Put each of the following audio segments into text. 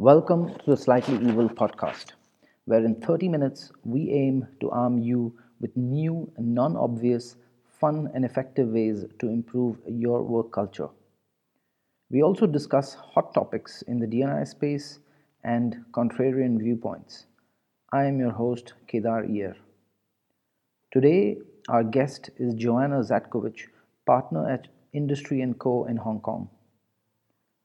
Welcome to the Slightly Evil podcast, where in 30 minutes we aim to arm you with new, non obvious, fun, and effective ways to improve your work culture. We also discuss hot topics in the DNI space and contrarian viewpoints. I am your host, Kedar Iyer. Today, our guest is Joanna Zadkovich, partner at Industrie & Co. in Hong Kong.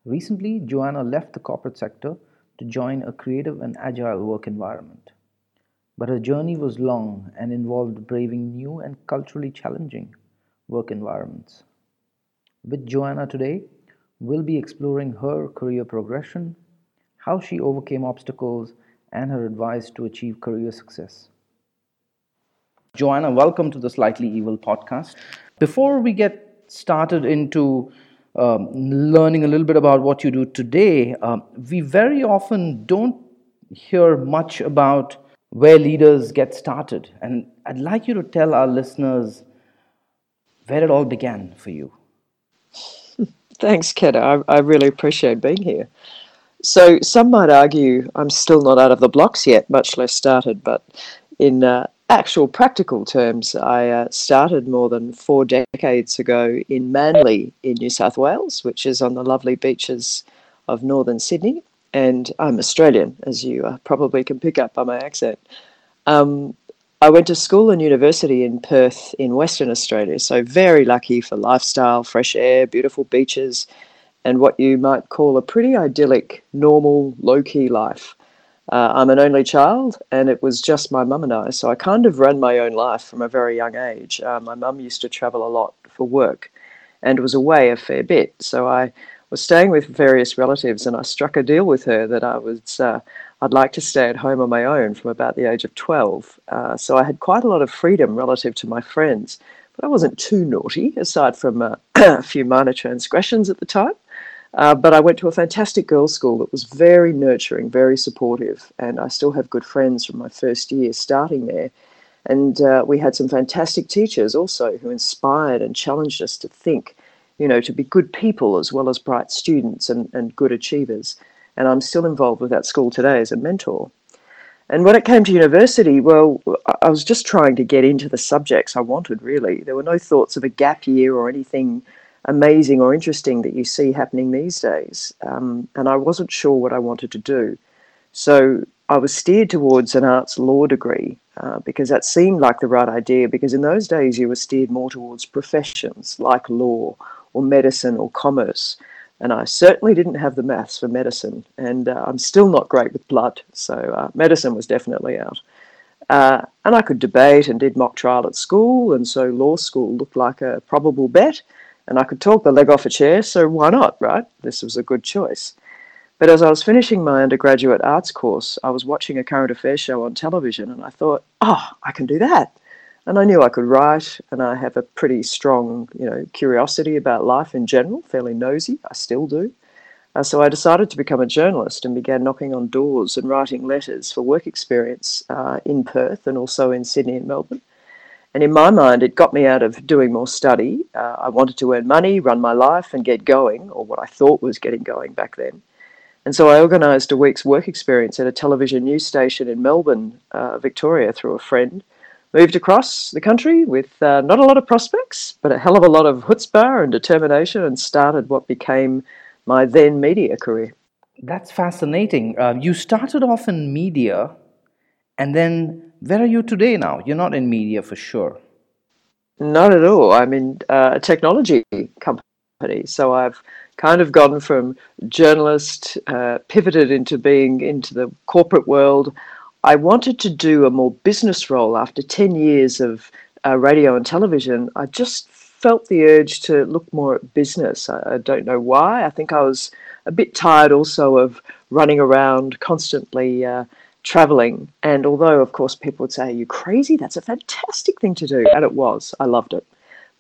Recently, Joanna left the corporate sector to join a creative and agile work environment. But her journey was long and involved braving new and culturally challenging work environments. With Joanna today, we'll be exploring her career progression, how she overcame obstacles, and her advice to achieve career success. Joanna, welcome to the Slightly Evil podcast. Before we get started into um, learning a little bit about what you do today, um, we very often don't hear much about where leaders get started. And I'd like you to tell our listeners where it all began for you. Thanks, Kedar. I, I really appreciate being here. So, some might argue I'm still not out of the blocks yet, much less started, but in uh, actual practical terms, I uh, started more than four decades ago in Manly in New South Wales, which is on the lovely beaches of northern Sydney. And I'm Australian, as you uh, probably can pick up by my accent. Um, I went to school and university in Perth in Western Australia, so very lucky for lifestyle, fresh air, beautiful beaches, and what you might call a pretty idyllic, normal, low key life. Uh, I'm an only child, and it was just my mum and I. So I kind of ran my own life from a very young age. Uh, my mum used to travel a lot for work and was away a fair bit. So I was staying with various relatives, and I struck a deal with her that I was. Uh, I'd like to stay at home on my own from about the age of 12. Uh, so I had quite a lot of freedom relative to my friends, but I wasn't too naughty, aside from uh, a few minor transgressions at the time. Uh, but I went to a fantastic girls' school that was very nurturing, very supportive, and I still have good friends from my first year starting there. And uh, we had some fantastic teachers also who inspired and challenged us to think, you know, to be good people as well as bright students and, and good achievers. And I'm still involved with that school today as a mentor. And when it came to university, well, I was just trying to get into the subjects I wanted, really. There were no thoughts of a gap year or anything amazing or interesting that you see happening these days. Um, and I wasn't sure what I wanted to do. So I was steered towards an arts law degree uh, because that seemed like the right idea. Because in those days, you were steered more towards professions like law or medicine or commerce. And I certainly didn't have the maths for medicine. And uh, I'm still not great with blood. So uh, medicine was definitely out. Uh, and I could debate and did mock trial at school. And so law school looked like a probable bet and I could talk the leg off a chair, so why not, right? This was a good choice. But as I was finishing my undergraduate arts course, I was watching a current affairs show on television and I thought, oh, I can do that. And I knew I could write, and I have a pretty strong, you know, curiosity about life in general, fairly nosy. I still do. Uh, so I decided to become a journalist and began knocking on doors and writing letters for work experience uh, in Perth and also in Sydney and Melbourne. And in my mind, it got me out of doing more study. Uh, I wanted to earn money, run my life, and get going, or what I thought was getting going back then. And so I organised a week's work experience at a television news station in Melbourne, uh, Victoria, through a friend. Moved across the country with uh, not a lot of prospects, but a hell of a lot of chutzpah and determination, and started what became my then media career. That's fascinating. Uh, you started off in media, and then where are you today now? You're not in media for sure. Not at all. I'm in uh, a technology company. So I've kind of gone from journalist, uh, pivoted into being into the corporate world. I wanted to do a more business role after 10 years of uh, radio and television. I just felt the urge to look more at business. I, I don't know why. I think I was a bit tired also of running around constantly uh, traveling. And although, of course, people would say, Are you crazy? That's a fantastic thing to do. And it was. I loved it.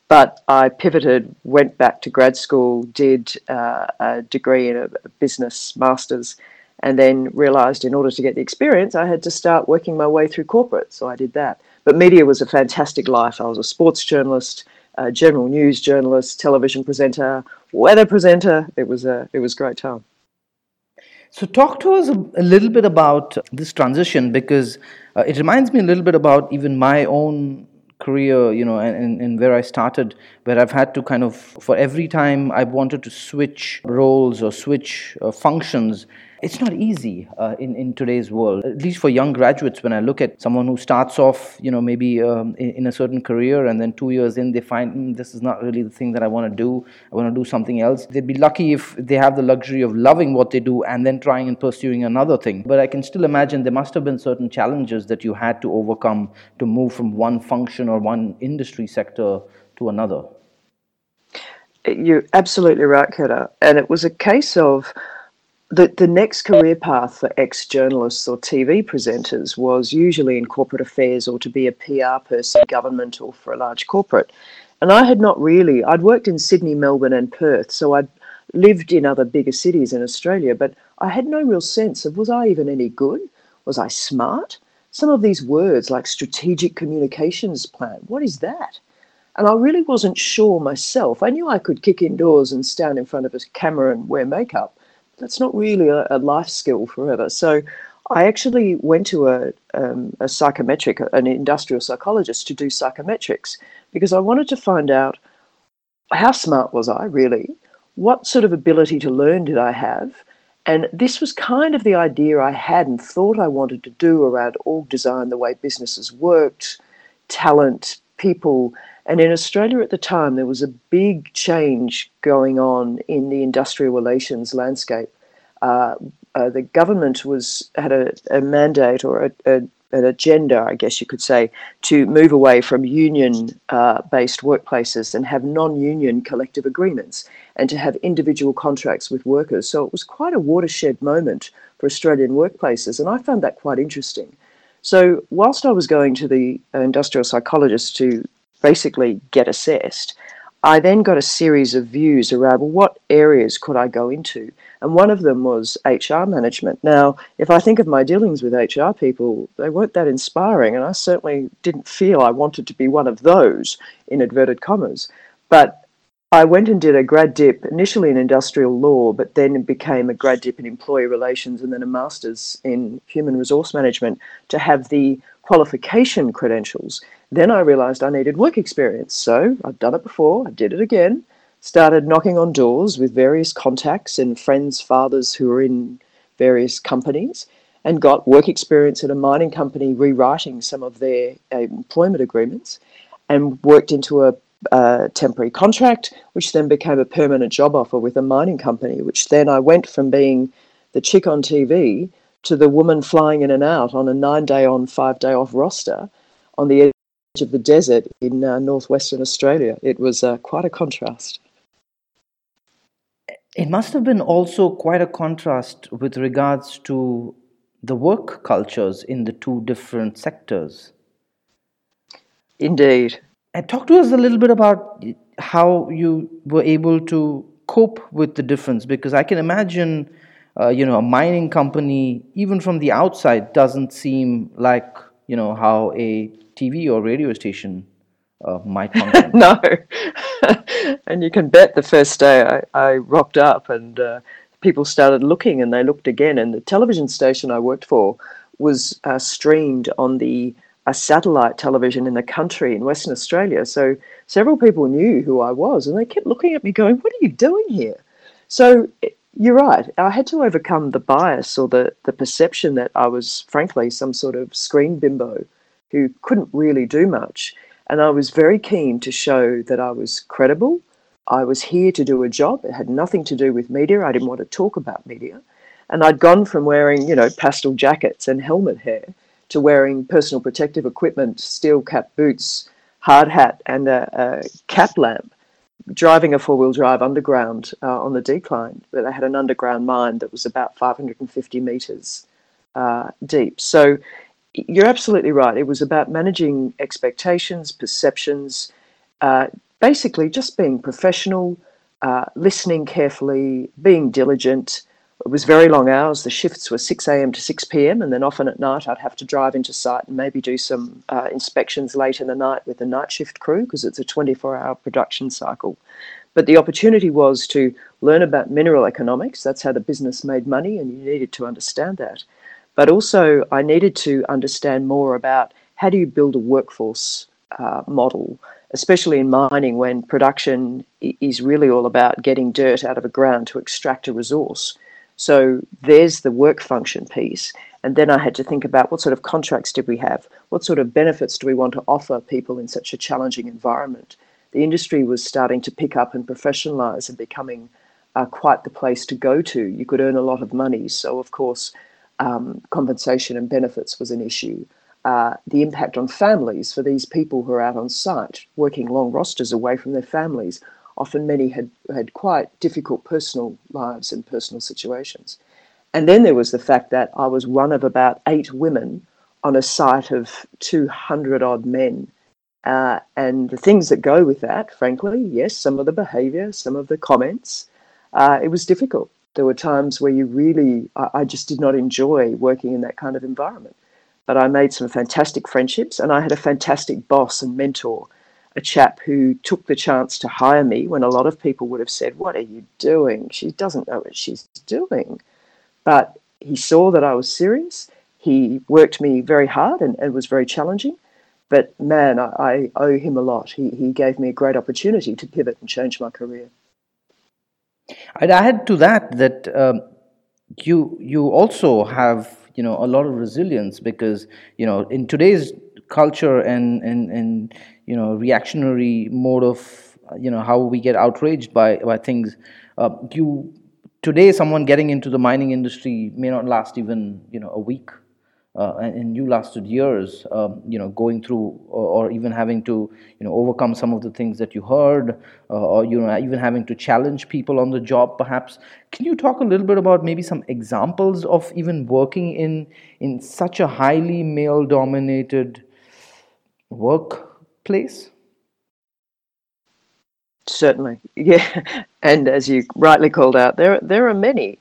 But I pivoted, went back to grad school, did uh, a degree in a business master's, and then realized in order to get the experience, I had to start working my way through corporate. So I did that. But media was a fantastic life. I was a sports journalist, a general news journalist, television presenter, weather presenter. It was a it was a great time. So, talk to us a, little bit about this transition because uh, it reminds me a little bit about even my own career, you know, and, and where I started, where I've had to kind of, for every time I wanted to switch roles or switch uh, functions, it's not easy uh, in, in today's world, at least for young graduates. When I look at someone who starts off, you know, maybe um, in, in, a certain career and then two years in, they find mm, this is not really the thing that I want to do. I want to do something else. They'd be lucky if they have the luxury of loving what they do and then trying and pursuing another thing. But I can still imagine there must have been certain challenges that you had to overcome to move from one function or one industry sector to another. You're absolutely right, Kedar. And it was a case of the, the next career path for ex journalists or TV presenters was usually in corporate affairs or to be a PR person, government, or for a large corporate. And I had not really, I'd worked in Sydney, Melbourne, and Perth, so I'd lived in other bigger cities in Australia, but I had no real sense of was I even any good? Was I smart? Some of these words like strategic communications plan, what is that? And I really wasn't sure myself. I knew I could kick indoors and stand in front of a camera and wear makeup that's not really a, a life skill forever. So I actually went to a, um, a psychometric, an industrial psychologist to do psychometrics because I wanted to find out how smart was I really? What sort of ability to learn did I have? And this was kind of the idea I had and thought I wanted to do around org design, the way businesses worked, talent, people, and in Australia at the time, there was a big change going on in the industrial relations landscape. Uh, uh, the government was had a, a mandate or a, a, an agenda, I guess you could say, to move away from union-based uh, workplaces and have non-union collective agreements, and to have individual contracts with workers. So it was quite a watershed moment for Australian workplaces, and I found that quite interesting. So whilst I was going to the industrial psychologist to basically get assessed. I then got a series of views around what areas could I go into? And one of them was HR management. Now, if I think of my dealings with HR people, they weren't that inspiring, and I certainly didn't feel I wanted to be one of those, in inverted commas. But I went and did a grad dip, initially in industrial law, but then became a grad dip in employee relations and then a master's in human resource management to have the qualification credentials. Then I realized I needed work experience. So I'd done it before, I did it again, started knocking on doors with various contacts and friends, fathers who were in various companies, and got work experience at a mining company rewriting some of their employment agreements, and worked into a a temporary contract, which then became a permanent job offer with a mining company, which then I went from being the chick on TV to the woman flying in and out on a nine day on, five day off roster on the edge of the desert in uh, northwestern Australia. It was uh, quite a contrast. It must have been also quite a contrast with regards to the work cultures in the two different sectors. Indeed. And talk to us a little bit about how you were able to cope with the difference because I can imagine uh, you know, a mining company, even from the outside, doesn't seem like you know how a TV or radio station uh, might function. no, and you can bet the first day I, I rocked up and uh, people started looking, and they looked again, and the television station I worked for was uh, streamed on the a satellite television in the country in Western Australia. So several people knew who I was, and they kept looking at me, going, "What are you doing here?" So you're right. I had to overcome the bias or the, the perception that I was, frankly, some sort of screen bimbo who couldn't really do much. And I was very keen to show that I was credible. I was here to do a job. It had nothing to do with media. I didn't want to talk about media. And I'd gone from wearing, you know, pastel jackets and helmet hair to wearing personal protective equipment, steel cap boots, hard hat, and a, a cap lamp driving a four wheel drive underground uh, on the decline. Where they had an underground mine that was about 550 meters uh, deep. So you're absolutely right. It was about managing expectations, perceptions, uh, basically just being professional, uh, listening carefully, being diligent, it was very long hours. The shifts were 6 a.m. to 6 p.m. And then often at night, I'd have to drive into site and maybe do some uh, inspections late in the night with the night shift crew because it's a 24 hour production cycle. But the opportunity was to learn about mineral economics. That's how the business made money, and you needed to understand that. But also, I needed to understand more about how do you build a workforce uh, model, especially in mining when production is really all about getting dirt out of a ground to extract a resource. So there's the work function piece. And then I had to think about what sort of contracts did we have? What sort of benefits do we want to offer people in such a challenging environment? The industry was starting to pick up and professionalize and becoming uh, quite the place to go to. You could earn a lot of money. So, of course, um, compensation and benefits was an issue. Uh, the impact on families for these people who are out on site, working long rosters away from their families. Often many had, had quite difficult personal lives and personal situations. And then there was the fact that I was one of about eight women on a site of 200 odd men. Uh, and the things that go with that, frankly, yes, some of the behavior, some of the comments, uh, it was difficult. There were times where you really, I, I just did not enjoy working in that kind of environment. But I made some fantastic friendships and I had a fantastic boss and mentor, a chap who took the chance to hire me when a lot of people would have said, What are you doing? She doesn't know what she's doing. But he saw that I was serious. He worked me very hard and it was very challenging. But man, I, I owe him a lot. He, he gave me a great opportunity to pivot and change my career. I'd add to that that um, you you also have you know a lot of resilience because you know in today's culture and and and you know reactionary mode of you know how we get outraged by by things uh, you today someone getting into the mining industry may not last even you know a week uh, and you lasted years, um, you know, going through or, or, even having to, you know, overcome some of the things that you heard, uh, or you know, even having to challenge people on the job, perhaps. Can you talk a little bit about maybe some examples of even working in in such a highly male-dominated workplace? Certainly, yeah, and as you rightly called out, there there are many.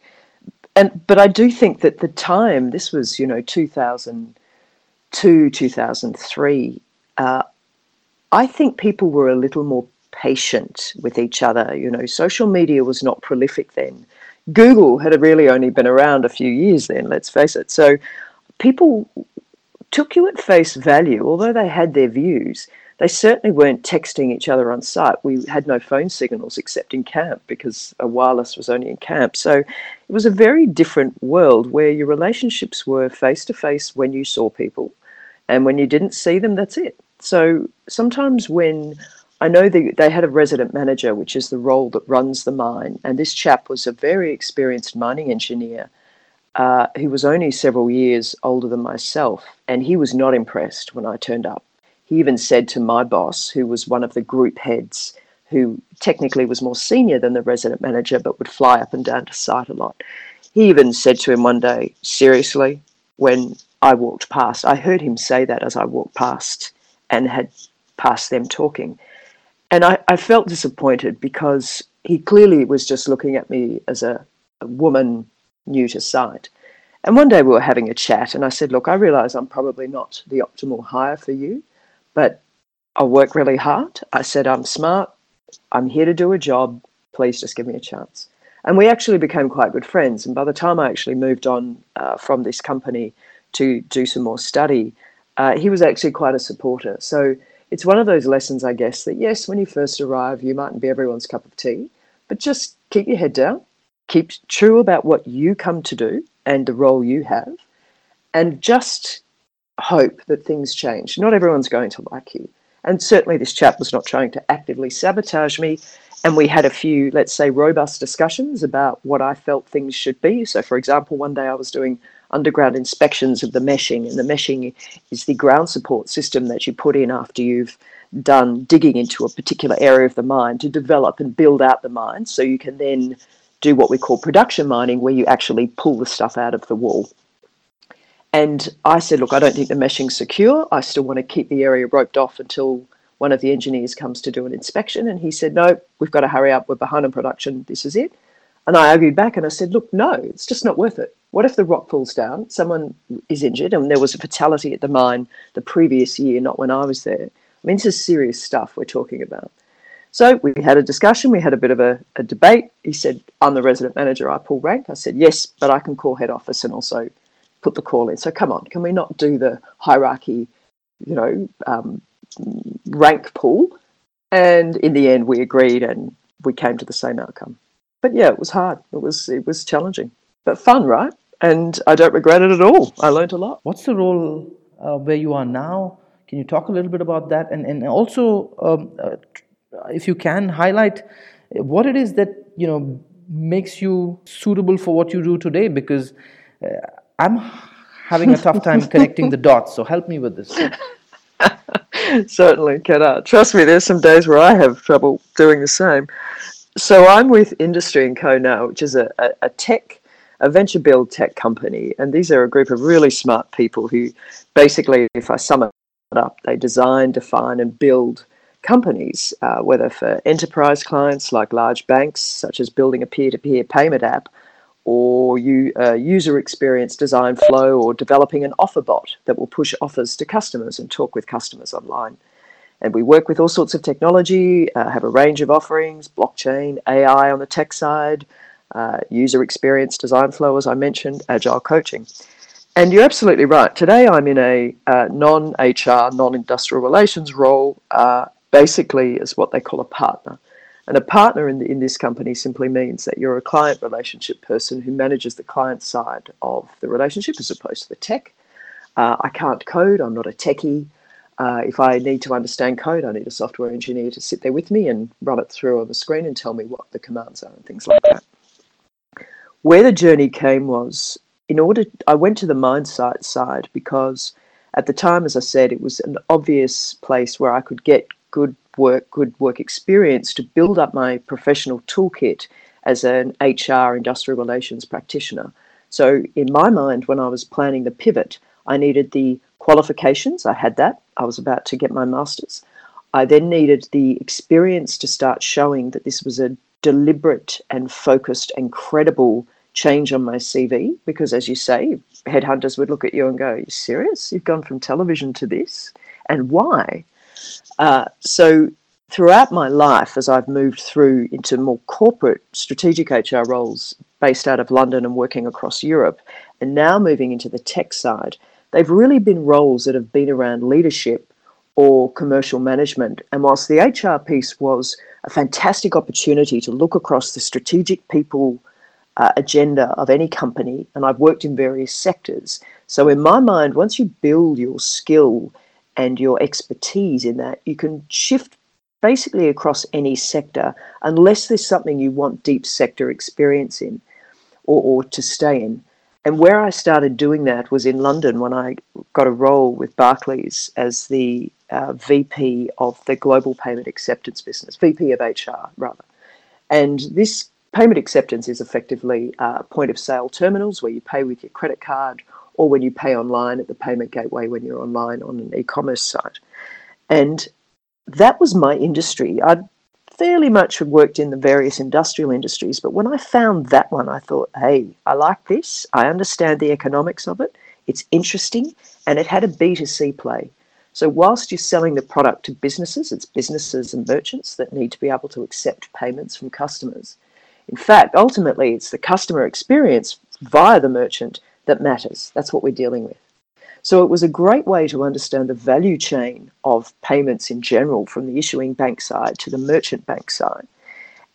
And but I do think that the time this was you know 2002 2003 uh, I think people were a little more patient with each other. You know social media was not prolific then. Google had really only been around a few years then let's face it. So people took you at face value although they had their views they certainly weren't texting each other on site. We had no phone signals except in camp because a wireless was only in camp. So it was a very different world where your relationships were face to face when you saw people, and when you didn't see them, that's it. So sometimes when I know they, they had a resident manager, which is the role that runs the mine, and this chap was a very experienced mining engineer. Uh, he was only several years older than myself, and he was not impressed when I turned up. He even said to my boss, who was one of the group heads, who technically was more senior than the resident manager but would fly up and down to site a lot. He even said to him one day, seriously, when I walked past, I heard him say that as I walked past and had passed them talking. And I, I felt disappointed because he clearly was just looking at me as a, a woman new to site. And one day we were having a chat, and I said, Look, I realize I'm probably not the optimal hire for you, but I work really hard. I said, I'm smart. I'm here to do a job. Please just give me a chance. And we actually became quite good friends. And by the time I actually moved on uh, from this company to do some more study, uh, he was actually quite a supporter. So it's one of those lessons, I guess, that yes, when you first arrive, you mightn't be everyone's cup of tea, but just keep your head down, keep true about what you come to do and the role you have, and just hope that things change. Not everyone's going to like you. And certainly this chap was not trying to actively sabotage me. And we had a few, let's say, robust discussions about what I felt things should be. So, for example, one day I was doing underground inspections of the meshing, and the meshing is the ground support system that you put in after you've done digging into a particular area of the mine to develop and build out the mine. So you can then do what we call production mining, where you actually pull the stuff out of the wall. And I said, look, I don't think the meshing's secure. I still want to keep the area roped off until one of the engineers comes to do an inspection. And he said, no, we've got to hurry up. We're behind on production. This is it. And I argued back and I said, look, no, it's just not worth it. What if the rock falls down? Someone is injured and there was a fatality at the mine the previous year, not when I was there. I mean, this is serious stuff we're talking about. So we had a discussion, we had a bit of a, a debate. He said, I'm the resident manager, I pull rank. I said, Yes, but I can call head office and also put the call in. So come on, can we not do the hierarchy, you know, um, rank pull? And in the end, we agreed and we came to the same outcome. But yeah, it was hard. It was it was challenging, but fun, right? And I don't regret it at all. I learned a lot. What's the role uh, where you are now? Can you talk a little bit about that? And and also, um, uh, if you can highlight what it is that you know makes you suitable for what you do today, because uh, I'm having a tough time connecting the dots. So help me with this. Certainly, cannot. Trust me, there's some days where I have trouble doing the same. So I'm with Industrie and Co now, which is a, a, a tech, a venture build tech company, and these are a group of really smart people who, basically, if I sum it up, they design, define, and build companies, uh, whether for enterprise clients like large banks, such as building a peer-to-peer payment app, or you, uh, user experience design flow, or developing an offer bot that will push offers to customers and talk with customers online. And we work with all sorts of technology, uh, have a range of offerings, blockchain, AI on the tech side, uh, user experience design flow, as I mentioned, agile coaching. And you're absolutely right. Today I'm in a uh, non HR, non industrial relations role, uh, basically is what they call a partner. And a partner in, the, in this company simply means that you're a client relationship person who manages the client side of the relationship as opposed to the tech. Uh, I can't code, I'm not a techie. Uh, if I need to understand code, I need a software engineer to sit there with me and run it through on the screen and tell me what the commands are and things like that. Where the journey came was in order, I went to the mindset side because at the time, as I said, it was an obvious place where I could get good work, good work experience to build up my professional toolkit as an HR industrial relations practitioner. So, in my mind, when I was planning the pivot, I needed the qualifications. I had that. I was about to get my master's. I then needed the experience to start showing that this was a deliberate and focused and credible change on my CV because, as you say, headhunters would look at you and go, Are you serious? You've gone from television to this? And why? Uh, so, throughout my life, as I've moved through into more corporate strategic HR roles based out of London and working across Europe, and now moving into the tech side, they've really been roles that have been around leadership or commercial management. And whilst the HR piece was a fantastic opportunity to look across the strategic people uh, agenda of any company, and I've worked in various sectors. So, in my mind, once you build your skill and your expertise in that, you can shift basically across any sector unless there's something you want deep sector experience in or, or to stay in. And where I started doing that was in London when I got a role with Barclays as the uh, VP of the global payment acceptance business, VP of HR, rather. And this payment acceptance is effectively uh, point of sale terminals where you pay with your credit card or when you pay online at the payment gateway when you're online on an e commerce site. And that was my industry. I'd fairly much had worked in the various industrial industries, but when I found that one, I thought, hey, I like this. I understand the economics of it. It's interesting, and it had a B2C play. So, whilst you're selling the product to businesses, it's businesses and merchants that need to be able to accept payments from customers. In fact, ultimately, it's the customer experience via the merchant that matters. That's what we're dealing with. So it was a great way to understand the value chain of payments in general, from the issuing bank side to the merchant bank side.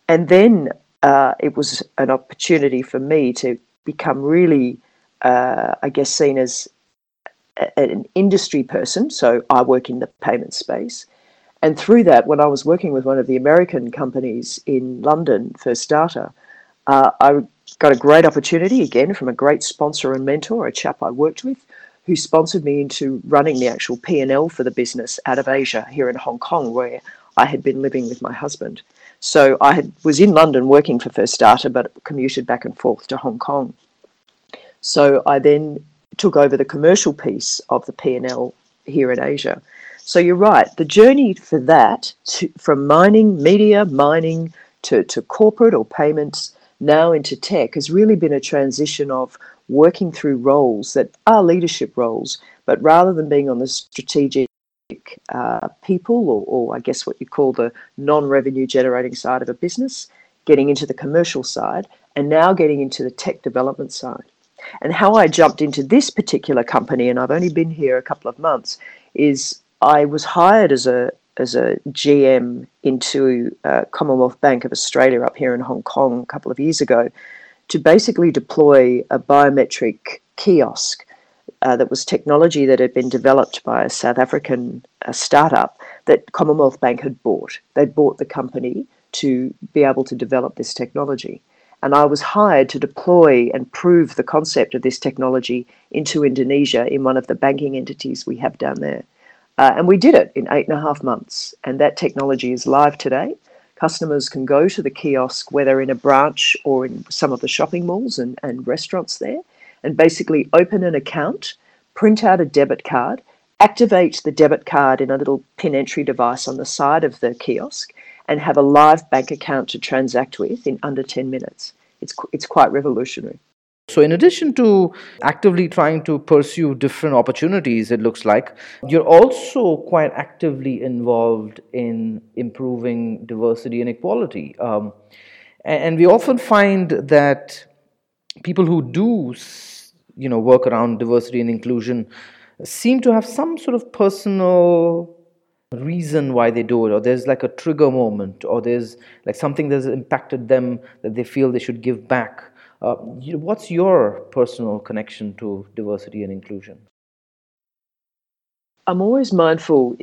And then uh, it was an opportunity for me to become really, uh, I guess, seen as a, an industry person. So I work in the payment space. And through that, when I was working with one of the American companies in London, First Data, uh, I got a great opportunity again from a great sponsor and mentor, a chap I worked with, who sponsored me into running the actual P&L for the business out of Asia here in Hong Kong, where I had been living with my husband. So I had, was in London working for First Data, but commuted back and forth to Hong Kong. So I then took over the commercial piece of the P&L here in Asia. So you're right, the journey for that, to, from mining, media, mining, to, to corporate or payments, now into tech, has really been a transition of working through roles that are leadership roles, but rather than being on the strategic uh, people, or, or I guess what you call the non revenue generating side of a business, getting into the commercial side, and now getting into the tech development side. And how I jumped into this particular company, and I've only been here a couple of months, is I was hired as a as a GM into uh, Commonwealth Bank of Australia up here in Hong Kong a couple of years ago to basically deploy a biometric kiosk uh, that was technology that had been developed by a South African uh, startup that Commonwealth Bank had bought. They'd bought the company to be able to develop this technology. And I was hired to deploy and prove the concept of this technology into Indonesia in one of the banking entities we have down there. Uh, and we did it in eight and a half months. And that technology is live today. Customers can go to the kiosk, whether in a branch or in some of the shopping malls and, and restaurants there, and basically open an account, print out a debit card, activate the debit card in a little pin entry device on the side of the kiosk, and have a live bank account to transact with in under 10 minutes. It's, it's quite revolutionary. So, in addition to actively trying to pursue different opportunities, it looks like, you're also quite actively involved in improving diversity and equality. Um, and we often find that people who do you know work around diversity and inclusion seem to have some sort of personal reason why they do it or there's like a trigger moment or there's like something that's impacted them that they feel they should give back uh, what's your personal connection to diversity and inclusion i'm always mindful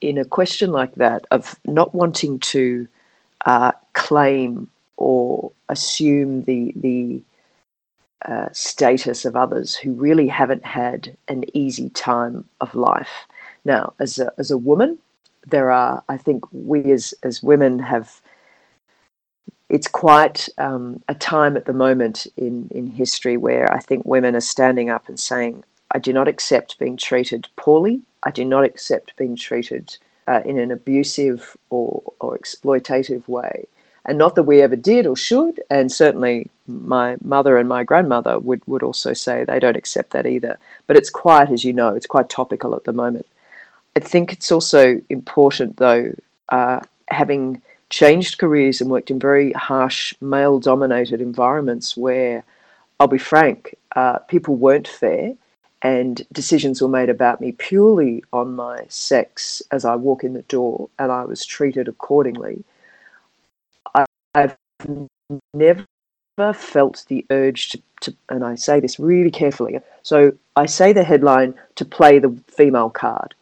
in a question like that of not wanting to uh, claim or assume the the uh, status of others who really haven't had an easy time of life. Now, as a, as a woman, there are, I think we as, as women have, it's quite um, a time at the moment in, in history where I think women are standing up and saying, I do not accept being treated poorly. I do not accept being treated uh, in an abusive or, or exploitative way and not that we ever did or should. And certainly, my mother and my grandmother would, would also say they don't accept that either. But it's quite, as you know, it's quite topical at the moment. I think it's also important, though, uh, having changed careers and worked in very harsh male dominated environments where, I'll be frank, uh, people weren't fair and decisions were made about me purely on my sex as I walk in the door and I was treated accordingly I've never felt the urge to, to, and I say this really carefully. So I say the headline to play the female card.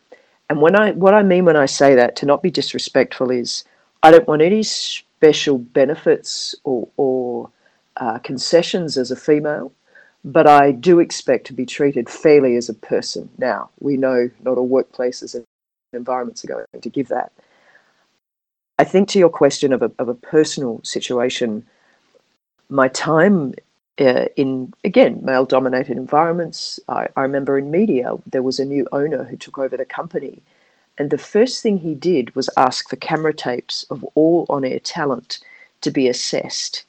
And when I what I mean when I say that, to not be disrespectful, is I don't want any special benefits or, or uh, concessions as a female, but I do expect to be treated fairly as a person. Now we know not all workplaces and environments are going to give that. I think to your question of a, of a personal situation, my time uh, in, again, male dominated environments, I, I remember in media, there was a new owner who took over the company. And the first thing he did was ask for camera tapes of all on air talent to be assessed.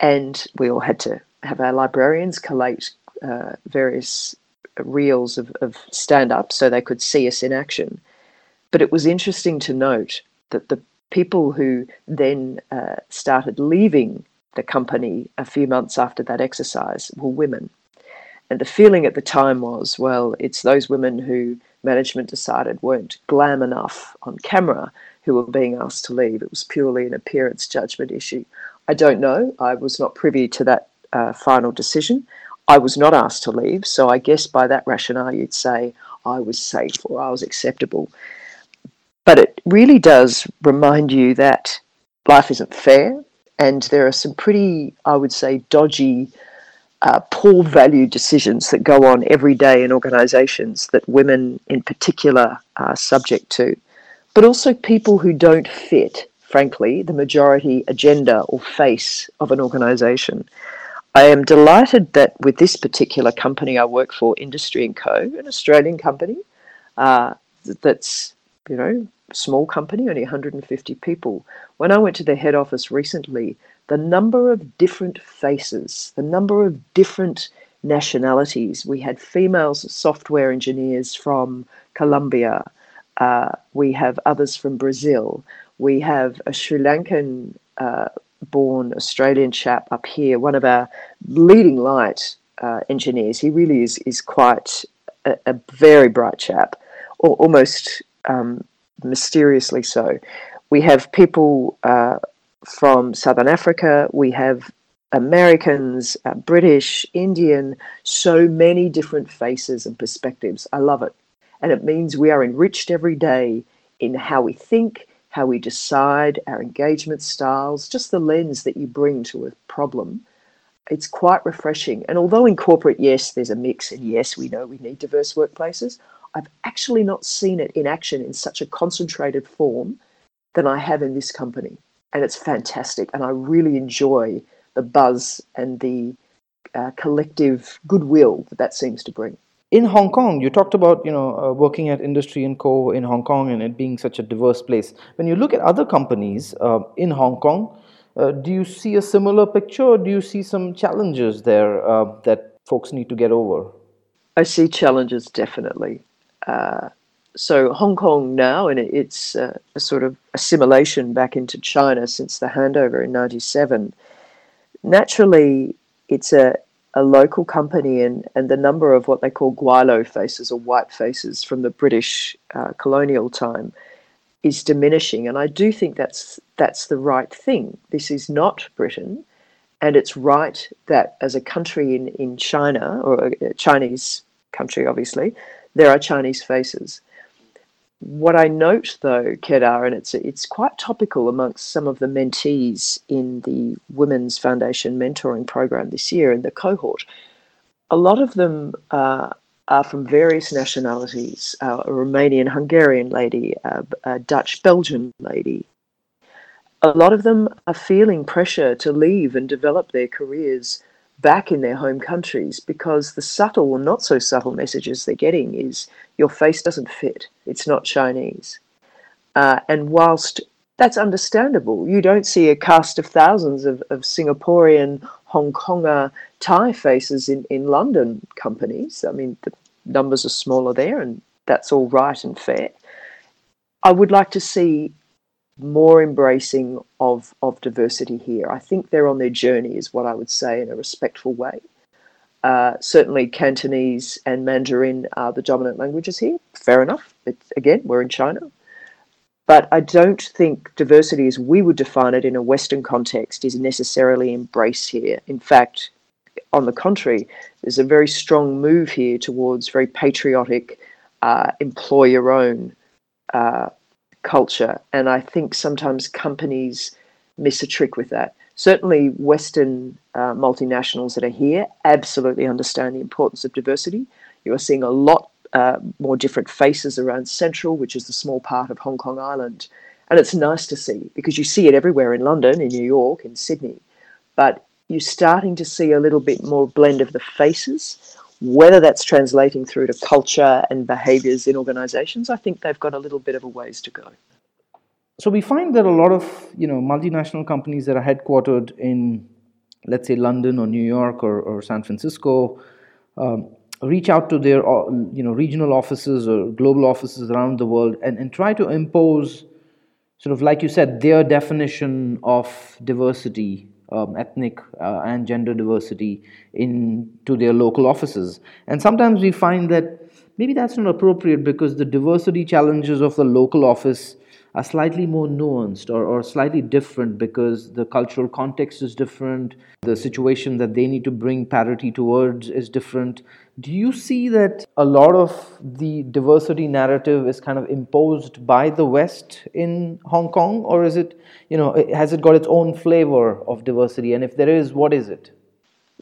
And we all had to have our librarians collate uh, various reels of, of stand up so they could see us in action. But it was interesting to note that the people who then uh, started leaving the company a few months after that exercise were women. And the feeling at the time was, well, it's those women who management decided weren't glam enough on camera who were being asked to leave. It was purely an appearance judgment issue. I don't know. I was not privy to that uh, final decision. I was not asked to leave, so I guess by that rationale, you'd say I was safe or I was acceptable. But it really does remind you that life isn't fair, and there are some pretty, I would say, dodgy, uh, poor value decisions that go on every day in organisations that women in particular are subject to, but also people who don't fit, frankly, the majority agenda or face of an organisation. I am delighted that with this particular company I work for, Industrie & Co., an Australian company, uh, that's you know small company, only 150 people. When I went to the head office recently, the number of different faces, the number of different nationalities, we had female software engineers from Colombia, Uh, we have others from Brazil. We have a Sri Lankan uh, born Australian chap up here, one of our leading light uh, engineers. He really is, is quite a, a very bright chap, almost um, mysteriously so. We have people uh, from Southern Africa, we have Americans, uh, British, Indian, so many different faces and perspectives. I love it. And it means we are enriched every day in how we think, how we decide, our engagement styles, just the lens that you bring to a problem. It's quite refreshing. And although in corporate, yes, there's a mix, and yes, we know we need diverse workplaces, I've actually not seen it in action in such a concentrated form than I have in this company. And it's fantastic. And I really enjoy the buzz and the uh, collective goodwill that that seems to bring. In Hong Kong, you talked about you know uh, working at Industrie and Co in Hong Kong and it being such a diverse place. When you look at other companies uh, in Hong Kong, uh, do you see a similar picture, or do you see some challenges there uh, that folks need to get over? I see challenges definitely. Uh, so Hong Kong now, and it's a sort of assimilation back into China since the handover in '97 naturally, it's a, a local company, and, and the number of what they call gweilo faces or white faces from the British uh, colonial time is diminishing. And I do think that's that's the right thing. This is not Britain, and it's right that as a country in, in China, or a Chinese country, obviously, there are Chinese faces. What I note, though, Kedar, and it's it's quite topical amongst some of the mentees in the Women's Foundation mentoring program this year in the cohort, a lot of them uh, are from various nationalities: uh, a Romanian, Hungarian lady, a Dutch, Belgian lady. A lot of them are feeling pressure to leave and develop their careers back in their home countries because the subtle or not so subtle messages they're getting is your face doesn't fit, it's not Chinese. Uh, and whilst that's understandable, you don't see a cast of thousands of, of Singaporean, Hong Konger, Thai faces in, in London companies. I mean, the numbers are smaller there, and that's all right and fair. I would like to see more embracing of, of diversity here. I think they're on their journey, is what I would say in a respectful way. Uh, certainly, Cantonese and Mandarin are the dominant languages here. Fair enough. It's, again, we're in China. But I don't think diversity as we would define it in a Western context is necessarily embraced here. In fact, on the contrary, there's a very strong move here towards very patriotic, uh, employer owned uh, culture. And I think sometimes companies miss a trick with that. Certainly, Western uh, multinationals that are here absolutely understand the importance of diversity. You are seeing a lot uh, more different faces around Central, which is the small part of Hong Kong Island. And it's nice to see because you see it everywhere in London, in New York, in Sydney. But you're starting to see a little bit more blend of the faces whether that's translating through to culture and behaviors in organizations, I think they've got a little bit of a ways to go. So we find that a lot of you know multinational companies that are headquartered in, let's say, London or New York or, or San Francisco, um, reach out to their uh, you know regional offices or global offices around the world and, and try to impose sort of like you said their definition of diversity um, ethnic uh, and gender diversity into their local offices. And sometimes we find that maybe that's not appropriate because the diversity challenges of the local office are slightly more nuanced or, or slightly different because the cultural context is different, the situation that they need to bring parity towards is different. Do you see that a lot of the diversity narrative is kind of imposed by the West in Hong Kong, or is it, you know, has it got its own flavor of diversity? And if there is, what is it?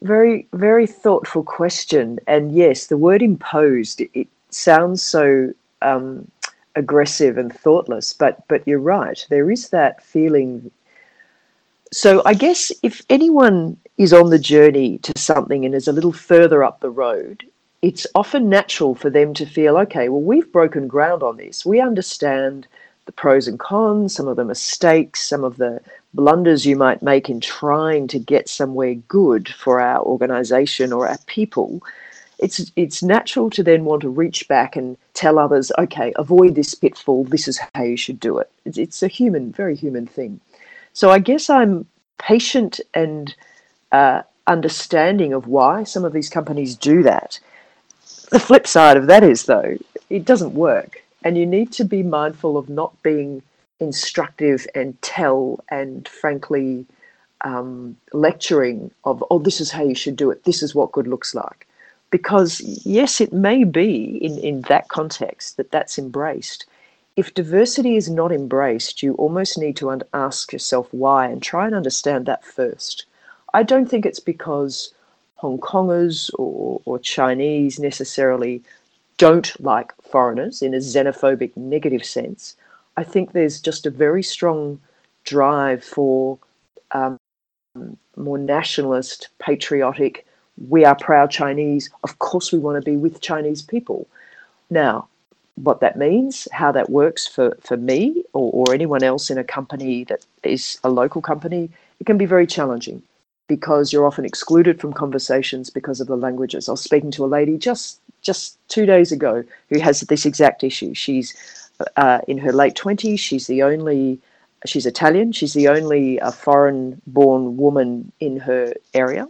Very, very thoughtful question. And yes, the word imposed, it sounds so um, aggressive and thoughtless, but but you're right. There is that feeling. So I guess if anyone is on the journey to something and is a little further up the road, it's often natural for them to feel, okay, well, we've broken ground on this. We understand the pros and cons, some of the mistakes, some of the blunders you might make in trying to get somewhere good for our organization or our people it's it's natural to then want to reach back and tell others, okay, avoid this pitfall. This is how you should do it. It's, it's a human, very human thing. So I guess I'm patient and uh, understanding of why some of these companies do that. The flip side of that is, though, it doesn't work, and you need to be mindful of not being instructive and tell and frankly um, lecturing of, oh, this is how you should do it, this is what good looks like. Because, yes, it may be in, in that context that that's embraced. If diversity is not embraced, you almost need to ask yourself why and try and understand that first. I don't think it's because Hong Kongers or, or Chinese necessarily don't like foreigners in a xenophobic negative sense. I think there's just a very strong drive for um, more nationalist, patriotic, we are proud Chinese. Of course, we want to be with Chinese people. Now, what that means, how that works for, for me or, or anyone else in a company that is a local company, it can be very challenging because you're often excluded from conversations because of the languages. I was speaking to a lady just just two days ago who has this exact issue. She's uh, in her late twenties. She's the only she's Italian. She's the only uh, foreign-born woman in her area.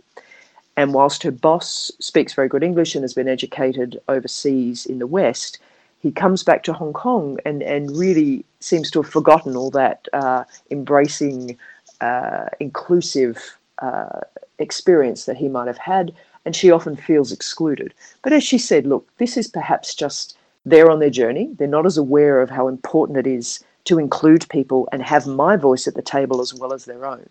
And whilst her boss speaks very good English and has been educated overseas in the West, he comes back to Hong Kong and, and really seems to have forgotten all that uh, embracing, uh, inclusive uh, experience that he might have had, and she often feels excluded. But as she said, look, this is perhaps just they're on their journey. They're not as aware of how important it is to include people and have my voice at the table as well as their own.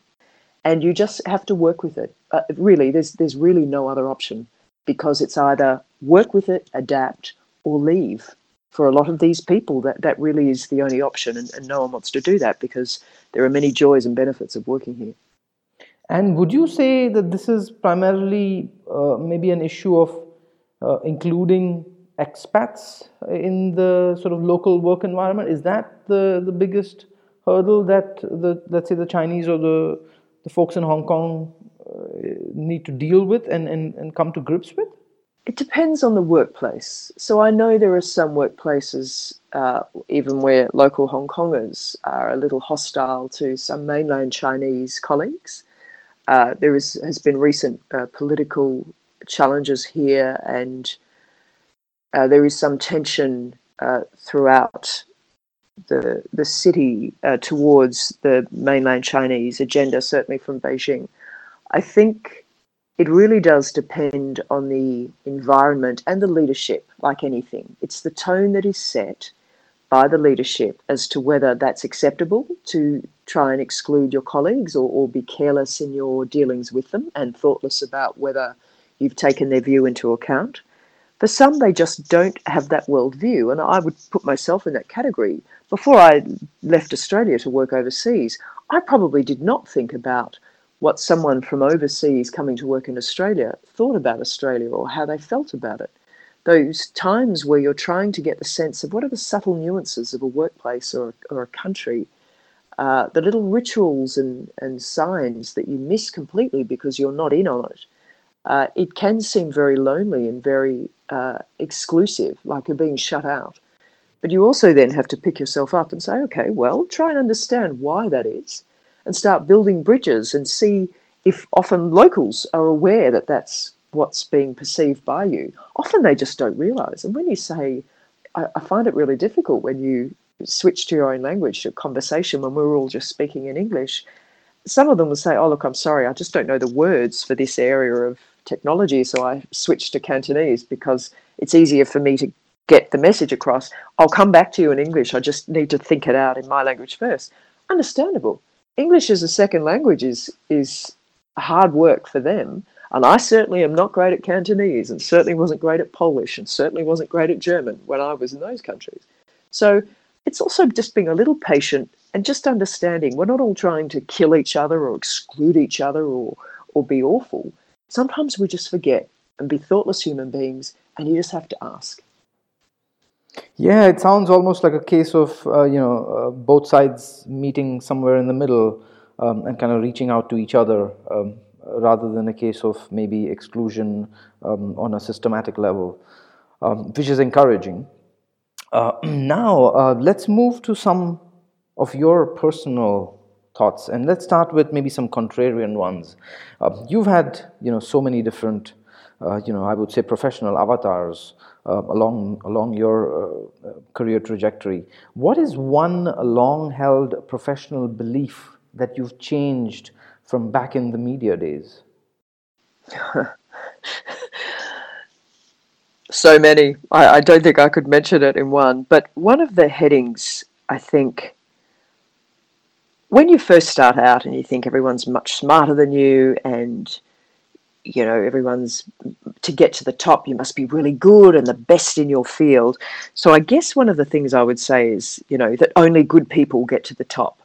And you just have to work with it. Uh, really, there's there's really no other option because it's either work with it, adapt, or leave. For a lot of these people, that, that really is the only option, and, and no one wants to do that because there are many joys and benefits of working here. And would you say that this is primarily uh, maybe an issue of uh, including expats in the sort of local work environment? Is that the, the biggest hurdle that the let's say the Chinese or the the folks in Hong Kong uh, need to deal with and, and, and come to grips with? It depends on the workplace. So I know there are some workplaces, uh, even where local Hong Kongers are a little hostile to some mainland Chinese colleagues. Uh, there is, has been recent uh, political challenges here, and uh, there is some tension uh, throughout the the city uh, towards the mainland Chinese agenda, certainly from Beijing. I think it really does depend on the environment and the leadership, like anything. It's the tone that is set by the leadership as to whether that's acceptable to try and exclude your colleagues or, or be careless in your dealings with them and thoughtless about whether you've taken their view into account. For some, they just don't have that worldview, and I would put myself in that category. Before I left Australia to work overseas, I probably did not think about what someone from overseas coming to work in Australia thought about Australia or how they felt about it those times where you're trying to get the sense of what are the subtle nuances of a workplace or, or a country, uh, the little rituals and, and signs that you miss completely because you're not in on it. Uh, it can seem very lonely and very uh, exclusive, like you're being shut out. But you also then have to pick yourself up and say, okay, well, try and understand why that is and start building bridges and see if often locals are aware that that's what's being perceived by you. Often they just don't realize. And when you say, I, I find it really difficult when you switch to your own language, your conversation, when we're all just speaking in English. Some of them will say, Oh, look, I'm sorry, I just don't know the words for this area of technology. So I switched to Cantonese because it's easier for me to get the message across. I'll come back to you in English. I just need to think it out in my language first. Understandable. English as a second language is, is hard work for them. And I certainly am not great at Cantonese and certainly wasn't great at Polish and certainly wasn't great at German when I was in those countries. So it's also just being a little patient and just understanding we're not all trying to kill each other or exclude each other or, or be awful. Sometimes we just forget and be thoughtless human beings and you just have to ask. Yeah, it sounds almost like a case of uh, you know uh, both sides meeting somewhere in the middle um, and kind of reaching out to each other. Um, rather than a case of maybe exclusion um, on a systematic level, um, which is encouraging. Uh, now, uh, let's move to some of your personal thoughts, and let's start with maybe some contrarian ones. Uh, you've had, you know, so many different, uh, you know, I would say professional avatars along along your uh, career trajectory. What is one long-held professional belief that you've changed from back in the media days? so many. I, I, don't think I could mention it in one. But one of the headings, I think, when you first start out and you think everyone's much smarter than you and you know everyone's to get to the top you must be really good and the best in your field so i guess one of the things i would say is you know that only good people get to the top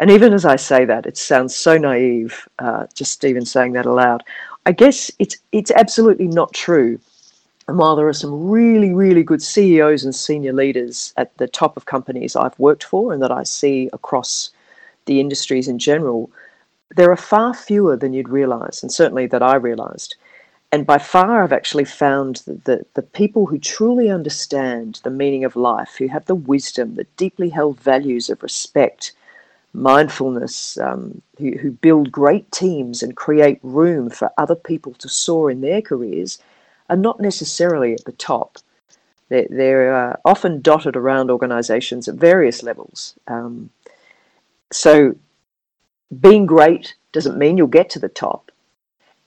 and even as I say that, it sounds so naive, uh, just even saying that aloud. I guess it's it's absolutely not true. And while there are some really, really good CEOs and senior leaders at the top of companies I've worked for and that I see across the industries in general, there are far fewer than you'd realize, and certainly that I realized. And by far, I've actually found that the, the people who truly understand the meaning of life, who have the wisdom, the deeply held values of respect, mindfulness, um, who, who build great teams and create room for other people to soar in their careers, are not necessarily at the top. They're, they're uh, often dotted around organizations at various levels. Um, so, being great doesn't mean you'll get to the top.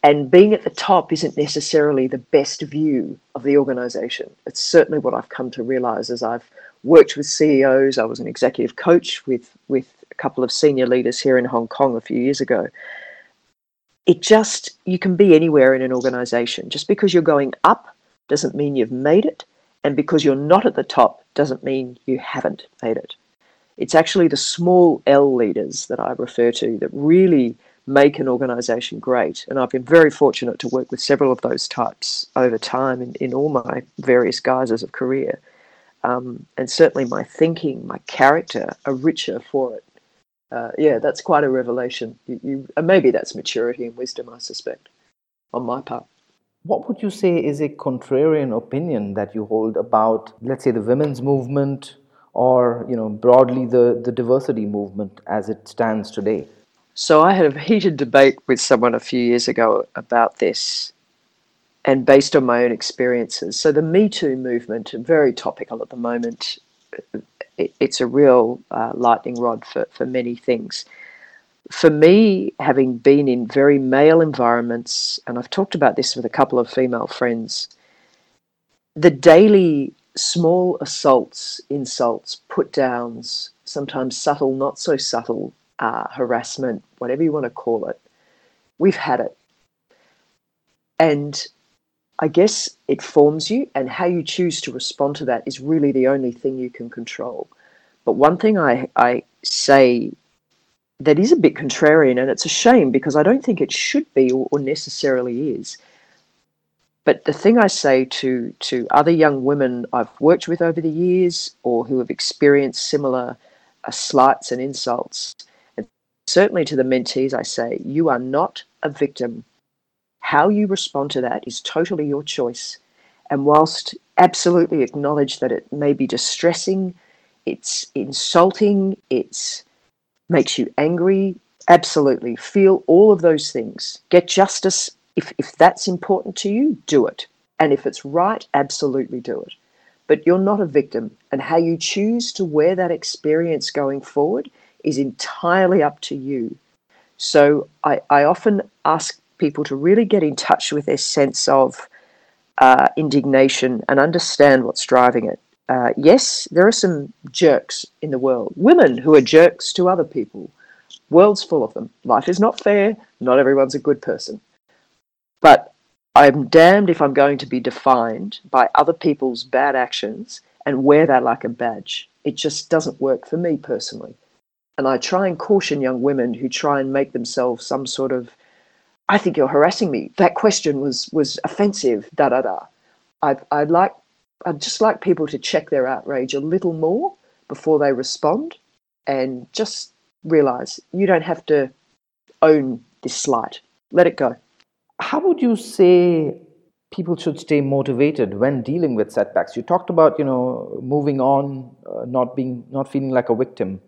And being at the top isn't necessarily the best view of the organization. It's certainly what I've come to realize as I've worked with CEOs. I was an executive coach with, with a couple of senior leaders here in Hong Kong a few years ago. It just, you can be anywhere in an organization. Just because you're going up doesn't mean you've made it. And because you're not at the top doesn't mean you haven't made it. It's actually the small L leaders that I refer to that really make an organization great. And I've been very fortunate to work with several of those types over time in, in all my various guises of career. Um, and certainly my thinking, my character are richer for it uh, yeah, that's quite a revelation. You, you, and maybe that's maturity and wisdom, I suspect, on my part. What would you say is a contrarian opinion that you hold about, let's say, the women's movement, or you know, broadly the, the diversity movement as it stands today? So I had a heated debate with someone a few years ago about this, and based on my own experiences. So the Me Too movement, very topical at the moment, it, it's a real uh, lightning rod for, for many things. For me, having been in very male environments, and I've talked about this with a couple of female friends, the daily small assaults, insults, put downs, sometimes subtle, not so subtle, uh, harassment, whatever you want to call it, we've had it. And I guess it forms you, and how you choose to respond to that is really the only thing you can control. But one thing I, I say that is a bit contrarian, and it's a shame because I don't think it should be or, or necessarily is. But the thing I say to, to other young women I've worked with over the years or who have experienced similar uh, slights and insults, and certainly to the mentees, I say, you are not a victim how you respond to that is totally your choice. And whilst absolutely acknowledge that it may be distressing, it's insulting, it's makes you angry, absolutely feel all of those things. Get justice if if that's important to you, do it. And if it's right, absolutely do it. But you're not a victim, and how you choose to wear that experience going forward is entirely up to you. So I, I often ask people to really get in touch with their sense of uh, indignation and understand what's driving it. Uh, yes, there are some jerks in the world, women who are jerks to other people. World's full of them. Life is not fair. Not everyone's a good person. But I'm damned if I'm going to be defined by other people's bad actions and wear that like a badge. It just doesn't work for me personally. And I try and caution young women who try and make themselves some sort of I think you're harassing me. That question was was offensive. Da da da. I I'd like I'd just like people to check their outrage a little more before they respond, and just realize you don't have to own this slight. let it go. How would you say people should stay motivated when dealing with setbacks? You talked about you know moving on, uh, not being not feeling like a victim,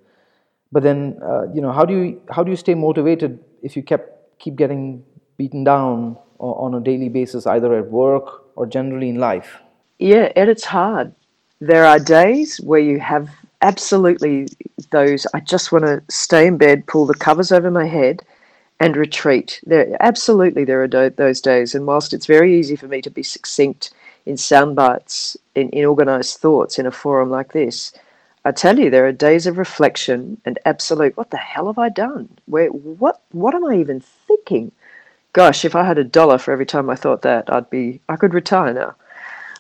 but then uh, you know how do you how do you stay motivated if you kept keep getting beaten down on a daily basis, either at work or generally in life? Yeah, and it's hard. There are days where you have absolutely those, I just want to stay in bed, pull the covers over my head, and retreat. There, absolutely, there are do- those days. And whilst it's very easy for me to be succinct in sound bites, in, in organized thoughts in a forum like this, I tell you, there are days of reflection and absolute, what the hell have I done? Where, what, what am I even thinking? Gosh, if I had a dollar for every time I thought that, I'd be, I could retire now.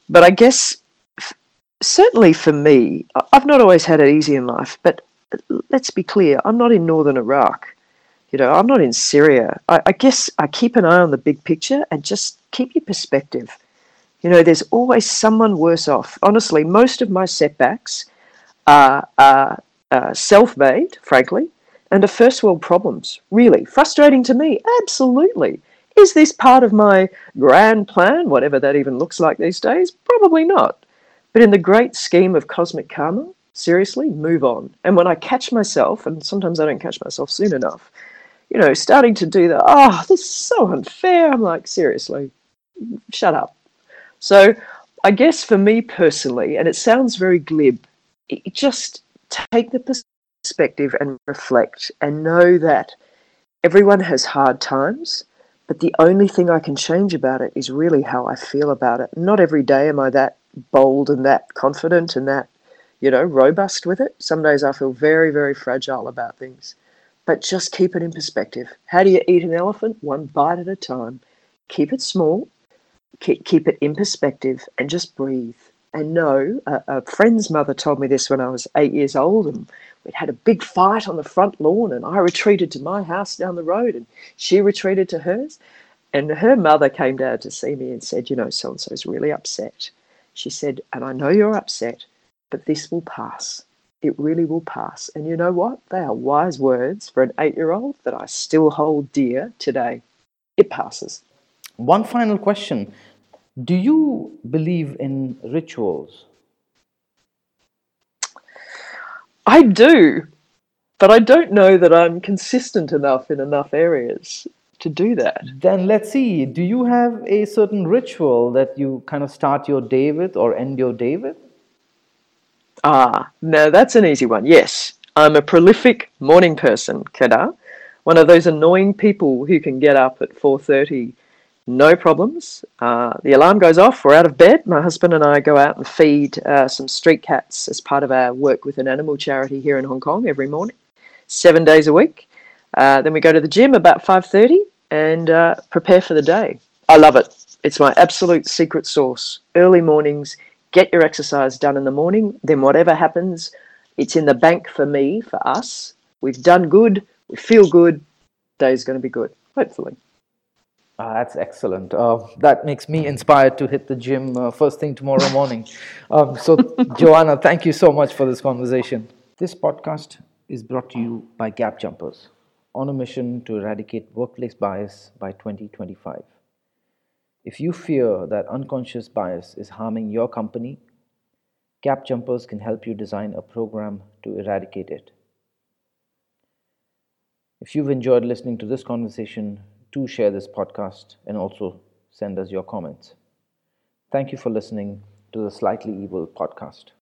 But I guess, certainly for me, I've not always had it easy in life, but uh, let's be clear, I'm not in northern Iraq. You know, I'm not in Syria. I, I guess I keep an eye on the big picture and just keep your perspective. You know, there's always someone worse off. Honestly, most of my setbacks are, are uh, self made, frankly, and are first world problems. Really. Frustrating to me? Absolutely. Is this part of my grand plan, whatever that even looks like these days? Probably not. But in the great scheme of cosmic karma, seriously, move on. And when I catch myself, and sometimes I don't catch myself soon enough, you know, starting to do the, oh, this is so unfair. I'm like, seriously, shut up. So I guess for me personally, and it sounds very glib, it, just take the perspective and reflect and know that everyone has hard times, but the only thing I can change about it is really how I feel about it. Not every day am I that bold and that confident and that, you know, robust with it. Some days I feel very, very fragile about things. But just keep it in perspective. How do you eat an elephant? One bite at a time. Keep it small, keep, keep it in perspective, and just breathe. And know, a, a friend's mother told me this when I was eight years old, and we'd had a big fight on the front lawn, and I retreated to my house down the road, and she retreated to hers. And her mother came down to see me and said, You know, so and so's really upset. She said, And I know you're upset, but this will pass. It really will pass. And you know what? They are wise words for an eight year old that I still hold dear today. It passes. One final question Do you believe in rituals? I do, but I don't know that I'm consistent enough in enough areas to do that. Then let's see. Do you have a certain ritual that you kind of start your day with or end your day with? Ah, no, that's an easy one. Yes, I'm a prolific morning person, Kedar. One of those annoying people who can get up at 4.30, no problems. Uh, the alarm goes off, we're out of bed. My husband and I go out and feed uh, some street cats as part of our work with an animal charity here in Hong Kong every morning, seven days a week. Uh, then we go to the gym about 5.30 and uh, prepare for the day. I love it. It's my absolute secret sauce. Early mornings, get your exercise done in the morning, then whatever happens, it's in the bank for me, for us. We've done good, we feel good, day's going to be good, hopefully. Uh, that's excellent. Uh, that makes me inspired to hit the gym uh, first thing tomorrow morning. Um, so, Joanna, thank you so much for this conversation. This podcast is brought to you by GapJumpers on a mission to eradicate workplace bias by 2025. If you fear that unconscious bias is harming your company, GapJumpers can help you design a program to eradicate it. If you've enjoyed listening to this conversation, do share this podcast and also send us your comments. Thank you for listening to the Slightly Evil podcast.